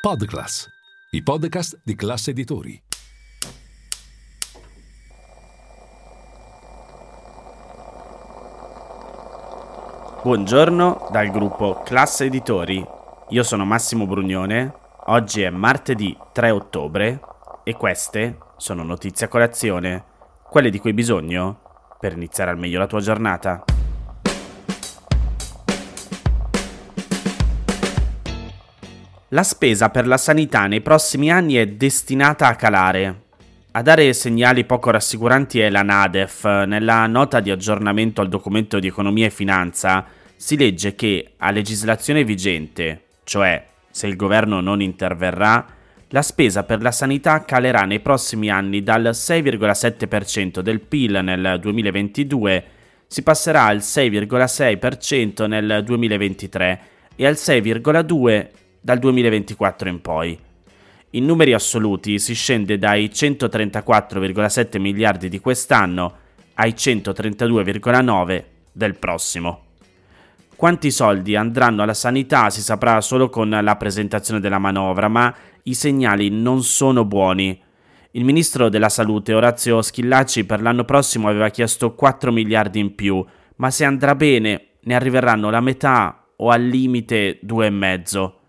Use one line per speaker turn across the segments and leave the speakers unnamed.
Podclass, i podcast di classe editori.
Buongiorno dal gruppo Classe Editori. Io sono Massimo Brugnone. Oggi è martedì 3 ottobre e queste sono notizie a colazione, quelle di cui hai bisogno per iniziare al meglio la tua giornata. La spesa per la sanità nei prossimi anni è destinata a calare. A dare segnali poco rassicuranti è la Nadef. Nella nota di aggiornamento al documento di economia e finanza si legge che a legislazione vigente, cioè se il governo non interverrà, la spesa per la sanità calerà nei prossimi anni dal 6,7% del PIL nel 2022, si passerà al 6,6% nel 2023 e al 6,2% dal 2024 in poi. In numeri assoluti si scende dai 134,7 miliardi di quest'anno ai 132,9 del prossimo. Quanti soldi andranno alla sanità si saprà solo con la presentazione della manovra, ma i segnali non sono buoni. Il ministro della Salute Orazio Schillaci per l'anno prossimo aveva chiesto 4 miliardi in più, ma se andrà bene ne arriveranno la metà o al limite 2,5.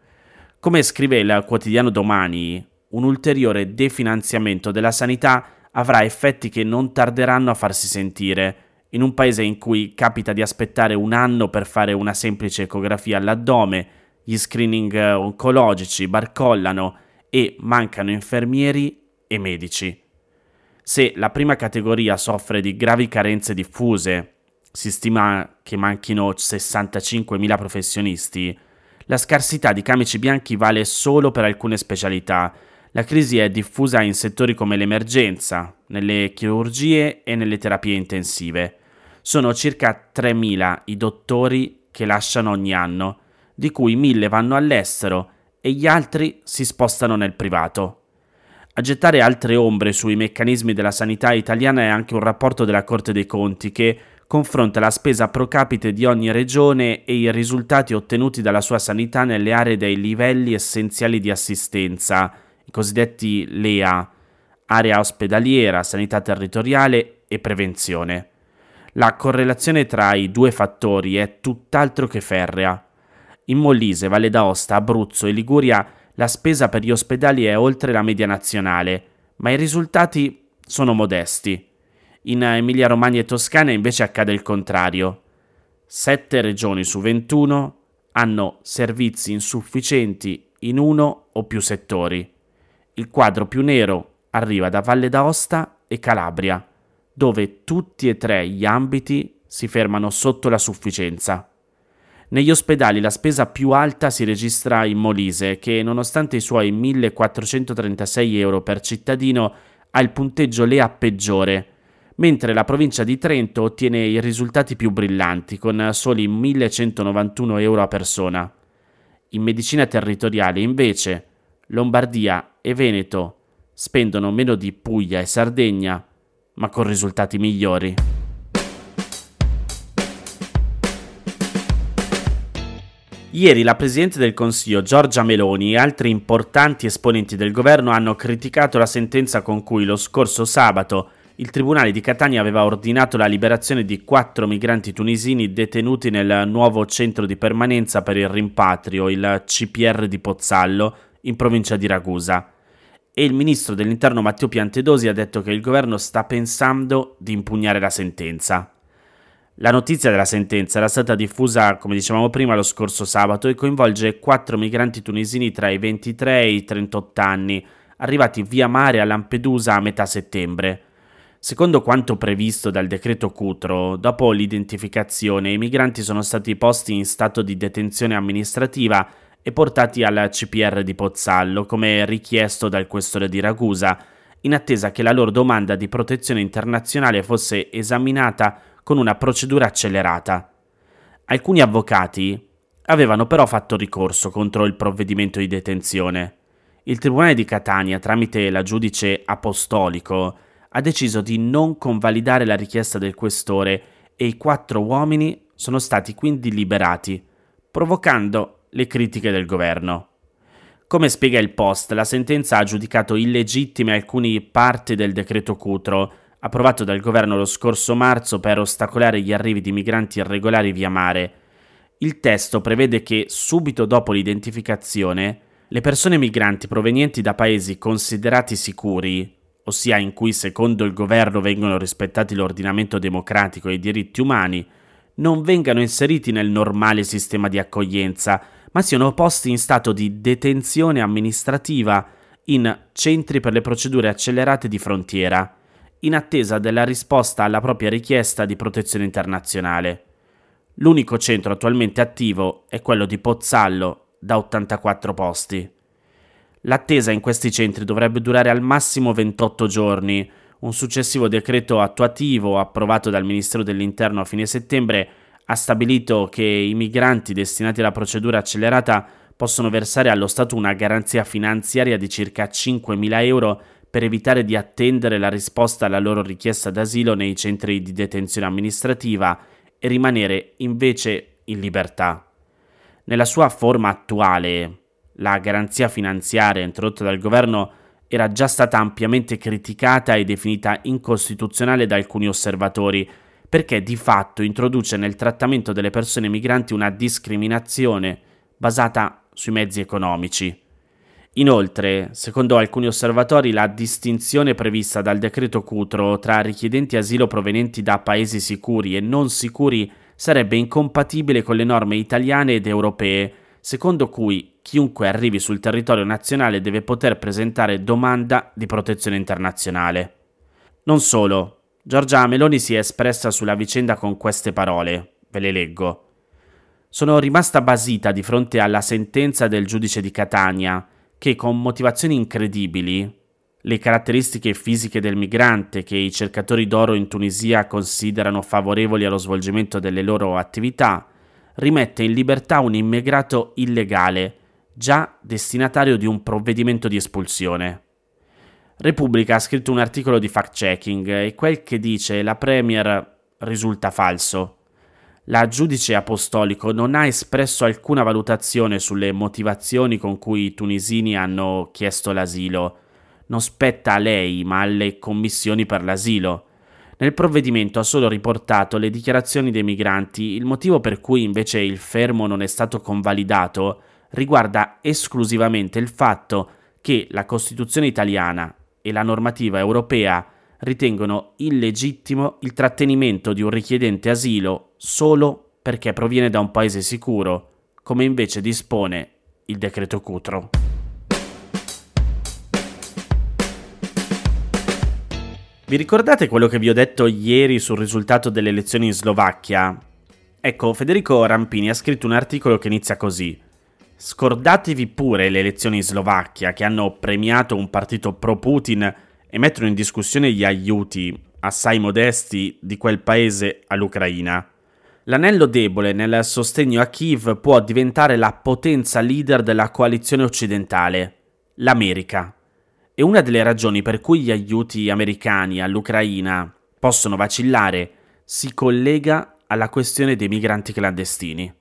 Come scrive il quotidiano Domani, un ulteriore definanziamento della sanità avrà effetti che non tarderanno a farsi sentire. In un paese in cui capita di aspettare un anno per fare una semplice ecografia all'addome, gli screening oncologici barcollano e mancano infermieri e medici. Se la prima categoria soffre di gravi carenze diffuse, si stima che manchino 65.000 professionisti, la scarsità di camici bianchi vale solo per alcune specialità. La crisi è diffusa in settori come l'emergenza, nelle chirurgie e nelle terapie intensive. Sono circa 3.000 i dottori che lasciano ogni anno, di cui 1.000 vanno all'estero e gli altri si spostano nel privato. A gettare altre ombre sui meccanismi della sanità italiana è anche un rapporto della Corte dei Conti che confronta la spesa pro capite di ogni regione e i risultati ottenuti dalla sua sanità nelle aree dei livelli essenziali di assistenza, i cosiddetti LEA, area ospedaliera, sanità territoriale e prevenzione. La correlazione tra i due fattori è tutt'altro che ferrea. In Molise, Valle d'Aosta, Abruzzo e Liguria la spesa per gli ospedali è oltre la media nazionale, ma i risultati sono modesti. In Emilia-Romagna e Toscana invece accade il contrario. Sette regioni su 21 hanno servizi insufficienti in uno o più settori. Il quadro più nero arriva da Valle d'Aosta e Calabria, dove tutti e tre gli ambiti si fermano sotto la sufficienza. Negli ospedali la spesa più alta si registra in Molise, che nonostante i suoi 1436 euro per cittadino ha il punteggio LEA peggiore, mentre la provincia di Trento ottiene i risultati più brillanti, con soli 1191 euro a persona. In medicina territoriale, invece, Lombardia e Veneto spendono meno di Puglia e Sardegna, ma con risultati migliori. Ieri la Presidente del Consiglio Giorgia Meloni e altri importanti esponenti del governo hanno criticato la sentenza con cui lo scorso sabato il Tribunale di Catania aveva ordinato la liberazione di quattro migranti tunisini detenuti nel nuovo centro di permanenza per il rimpatrio, il CPR di Pozzallo, in provincia di Ragusa. E il ministro dell'interno Matteo Piantedosi ha detto che il governo sta pensando di impugnare la sentenza. La notizia della sentenza era stata diffusa, come dicevamo prima, lo scorso sabato e coinvolge quattro migranti tunisini tra i 23 e i 38 anni, arrivati via mare a Lampedusa a metà settembre. Secondo quanto previsto dal decreto Cutro, dopo l'identificazione i migranti sono stati posti in stato di detenzione amministrativa e portati al CPR di Pozzallo, come richiesto dal questore di Ragusa, in attesa che la loro domanda di protezione internazionale fosse esaminata con una procedura accelerata. Alcuni avvocati avevano però fatto ricorso contro il provvedimento di detenzione. Il Tribunale di Catania, tramite la giudice apostolico, ha deciso di non convalidare la richiesta del questore e i quattro uomini sono stati quindi liberati, provocando le critiche del governo. Come spiega il Post, la sentenza ha giudicato illegittime alcune parti del decreto Cutro, approvato dal governo lo scorso marzo per ostacolare gli arrivi di migranti irregolari via mare. Il testo prevede che subito dopo l'identificazione le persone migranti provenienti da paesi considerati sicuri, ossia in cui secondo il governo vengono rispettati l'ordinamento democratico e i diritti umani, non vengano inseriti nel normale sistema di accoglienza, ma siano posti in stato di detenzione amministrativa in centri per le procedure accelerate di frontiera, in attesa della risposta alla propria richiesta di protezione internazionale. L'unico centro attualmente attivo è quello di Pozzallo, da 84 posti. L'attesa in questi centri dovrebbe durare al massimo 28 giorni. Un successivo decreto attuativo approvato dal Ministero dell'Interno a fine settembre ha stabilito che i migranti destinati alla procedura accelerata possono versare allo Stato una garanzia finanziaria di circa 5.000 euro per evitare di attendere la risposta alla loro richiesta d'asilo nei centri di detenzione amministrativa e rimanere invece in libertà. Nella sua forma attuale, la garanzia finanziaria introdotta dal governo era già stata ampiamente criticata e definita incostituzionale da alcuni osservatori, perché di fatto introduce nel trattamento delle persone migranti una discriminazione basata sui mezzi economici. Inoltre, secondo alcuni osservatori, la distinzione prevista dal decreto Cutro tra richiedenti asilo provenienti da paesi sicuri e non sicuri sarebbe incompatibile con le norme italiane ed europee, secondo cui chiunque arrivi sul territorio nazionale deve poter presentare domanda di protezione internazionale. Non solo, Giorgia Meloni si è espressa sulla vicenda con queste parole, ve le leggo. Sono rimasta basita di fronte alla sentenza del giudice di Catania, che con motivazioni incredibili, le caratteristiche fisiche del migrante che i cercatori d'oro in Tunisia considerano favorevoli allo svolgimento delle loro attività, rimette in libertà un immigrato illegale, già destinatario di un provvedimento di espulsione. Repubblica ha scritto un articolo di fact-checking e quel che dice la Premier risulta falso. La giudice apostolico non ha espresso alcuna valutazione sulle motivazioni con cui i tunisini hanno chiesto l'asilo. Non spetta a lei, ma alle commissioni per l'asilo. Nel provvedimento ha solo riportato le dichiarazioni dei migranti, il motivo per cui invece il fermo non è stato convalidato riguarda esclusivamente il fatto che la Costituzione italiana e la normativa europea ritengono illegittimo il trattenimento di un richiedente asilo solo perché proviene da un paese sicuro, come invece dispone il decreto Cutro. Vi ricordate quello che vi ho detto ieri sul risultato delle elezioni in Slovacchia? Ecco, Federico Rampini ha scritto un articolo che inizia così. Scordatevi pure le elezioni in Slovacchia che hanno premiato un partito pro-Putin e mettono in discussione gli aiuti, assai modesti, di quel paese all'Ucraina. L'anello debole nel sostegno a Kiev può diventare la potenza leader della coalizione occidentale, l'America. E una delle ragioni per cui gli aiuti americani all'Ucraina possono vacillare si collega alla questione dei migranti clandestini.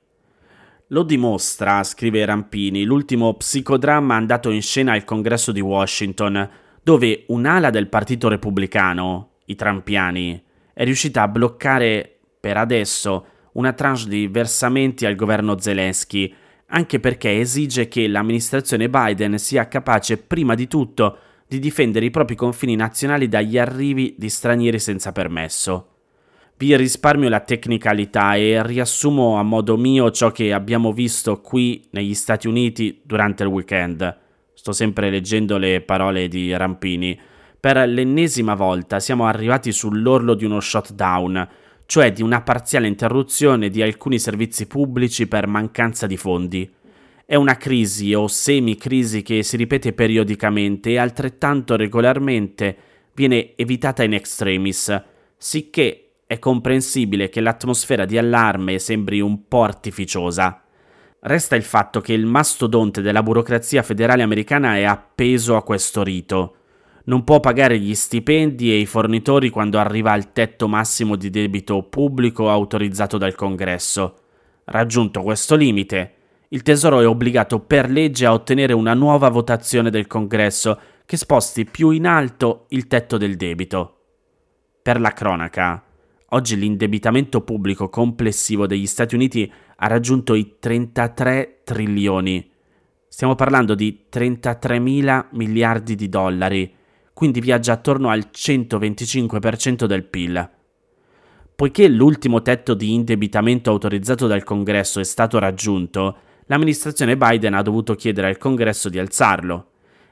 Lo dimostra, scrive Rampini, l'ultimo psicodramma andato in scena al congresso di Washington, dove un'ala del Partito Repubblicano, i Trampiani, è riuscita a bloccare, per adesso, una tranche di versamenti al governo Zelensky, anche perché esige che l'amministrazione Biden sia capace prima di tutto di difendere i propri confini nazionali dagli arrivi di stranieri senza permesso. Vi risparmio la tecnicalità e riassumo a modo mio ciò che abbiamo visto qui negli Stati Uniti durante il weekend. Sto sempre leggendo le parole di Rampini. Per l'ennesima volta siamo arrivati sull'orlo di uno shutdown, cioè di una parziale interruzione di alcuni servizi pubblici per mancanza di fondi. È una crisi o semi-crisi che si ripete periodicamente e altrettanto regolarmente viene evitata in extremis, sicché è comprensibile che l'atmosfera di allarme sembri un po' artificiosa. Resta il fatto che il mastodonte della burocrazia federale americana è appeso a questo rito. Non può pagare gli stipendi e i fornitori quando arriva al tetto massimo di debito pubblico autorizzato dal Congresso. Raggiunto questo limite, il Tesoro è obbligato per legge a ottenere una nuova votazione del Congresso che sposti più in alto il tetto del debito. Per la cronaca, oggi l'indebitamento pubblico complessivo degli Stati Uniti ha raggiunto i 33 trilioni. Stiamo parlando di 33 mila miliardi di dollari, quindi viaggia attorno al 125% del PIL. Poiché l'ultimo tetto di indebitamento autorizzato dal Congresso è stato raggiunto, l'amministrazione Biden ha dovuto chiedere al Congresso di alzarlo.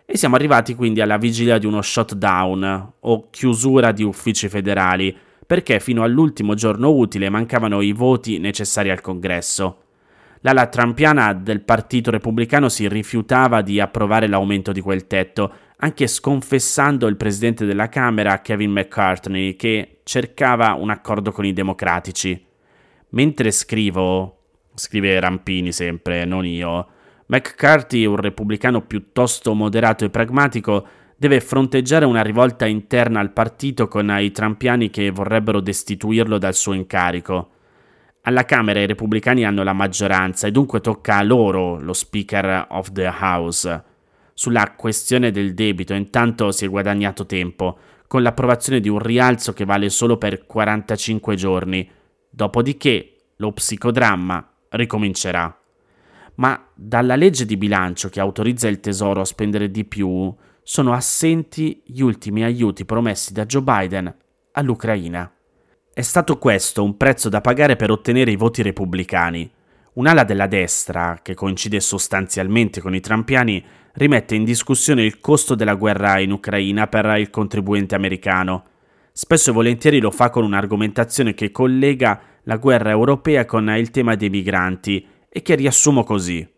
E siamo arrivati quindi alla vigilia di uno shutdown o chiusura di uffici federali, perché fino all'ultimo giorno utile mancavano i voti necessari al Congresso. L'ala trampiana del Partito Repubblicano si rifiutava di approvare l'aumento di quel tetto, anche sconfessando il presidente della Camera, Kevin McCartney, che cercava un accordo con i democratici. Mentre scrivo, scrive Rampini sempre, non io, McCarthy, un repubblicano piuttosto moderato e pragmatico, deve fronteggiare una rivolta interna al partito con i trampiani che vorrebbero destituirlo dal suo incarico. Alla Camera i repubblicani hanno la maggioranza e dunque tocca a loro lo Speaker of the House. Sulla questione del debito intanto si è guadagnato tempo, con l'approvazione di un rialzo che vale solo per 45 giorni, dopodiché lo psicodramma ricomincerà ma dalla legge di bilancio che autorizza il Tesoro a spendere di più sono assenti gli ultimi aiuti promessi da Joe Biden all'Ucraina. È stato questo un prezzo da pagare per ottenere i voti repubblicani. Un'ala della destra, che coincide sostanzialmente con i trampiani, rimette in discussione il costo della guerra in Ucraina per il contribuente americano. Spesso e volentieri lo fa con un'argomentazione che collega la guerra europea con il tema dei migranti e che riassumo così.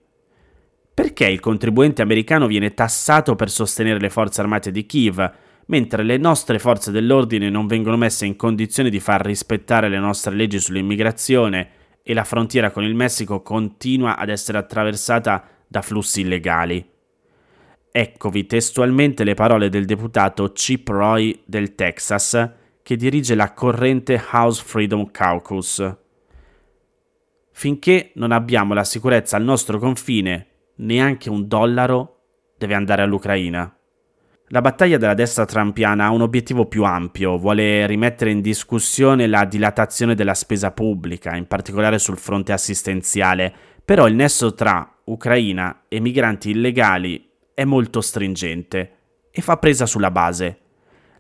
Perché il contribuente americano viene tassato per sostenere le forze armate di Kiev, mentre le nostre forze dell'ordine non vengono messe in condizione di far rispettare le nostre leggi sull'immigrazione e la frontiera con il Messico continua ad essere attraversata da flussi illegali? Eccovi testualmente le parole del deputato Chip Roy del Texas, che dirige la corrente House Freedom Caucus. Finché non abbiamo la sicurezza al nostro confine, neanche un dollaro deve andare all'Ucraina. La battaglia della destra trampiana ha un obiettivo più ampio, vuole rimettere in discussione la dilatazione della spesa pubblica, in particolare sul fronte assistenziale, però il nesso tra Ucraina e migranti illegali è molto stringente e fa presa sulla base.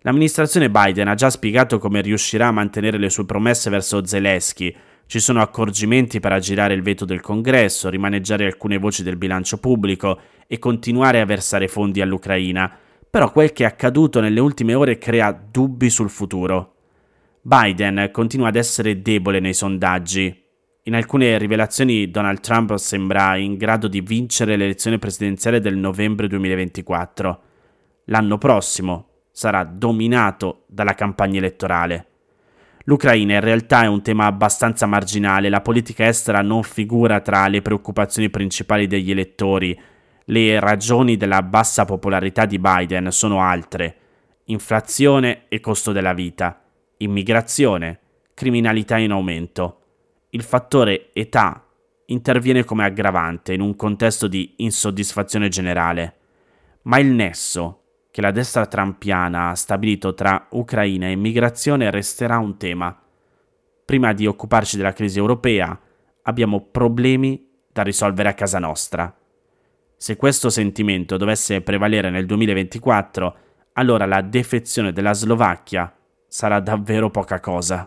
L'amministrazione Biden ha già spiegato come riuscirà a mantenere le sue promesse verso Zelensky, ci sono accorgimenti per aggirare il veto del Congresso, rimaneggiare alcune voci del bilancio pubblico e continuare a versare fondi all'Ucraina, però quel che è accaduto nelle ultime ore crea dubbi sul futuro. Biden continua ad essere debole nei sondaggi. In alcune rivelazioni Donald Trump sembra in grado di vincere l'elezione presidenziale del novembre 2024. L'anno prossimo sarà dominato dalla campagna elettorale. L'Ucraina in realtà è un tema abbastanza marginale, la politica estera non figura tra le preoccupazioni principali degli elettori. Le ragioni della bassa popolarità di Biden sono altre. Inflazione e costo della vita, immigrazione, criminalità in aumento. Il fattore età interviene come aggravante in un contesto di insoddisfazione generale. Ma il nesso che la destra trampiana ha stabilito tra Ucraina e immigrazione resterà un tema. Prima di occuparci della crisi europea, abbiamo problemi da risolvere a casa nostra. Se questo sentimento dovesse prevalere nel 2024, allora la defezione della Slovacchia sarà davvero poca cosa.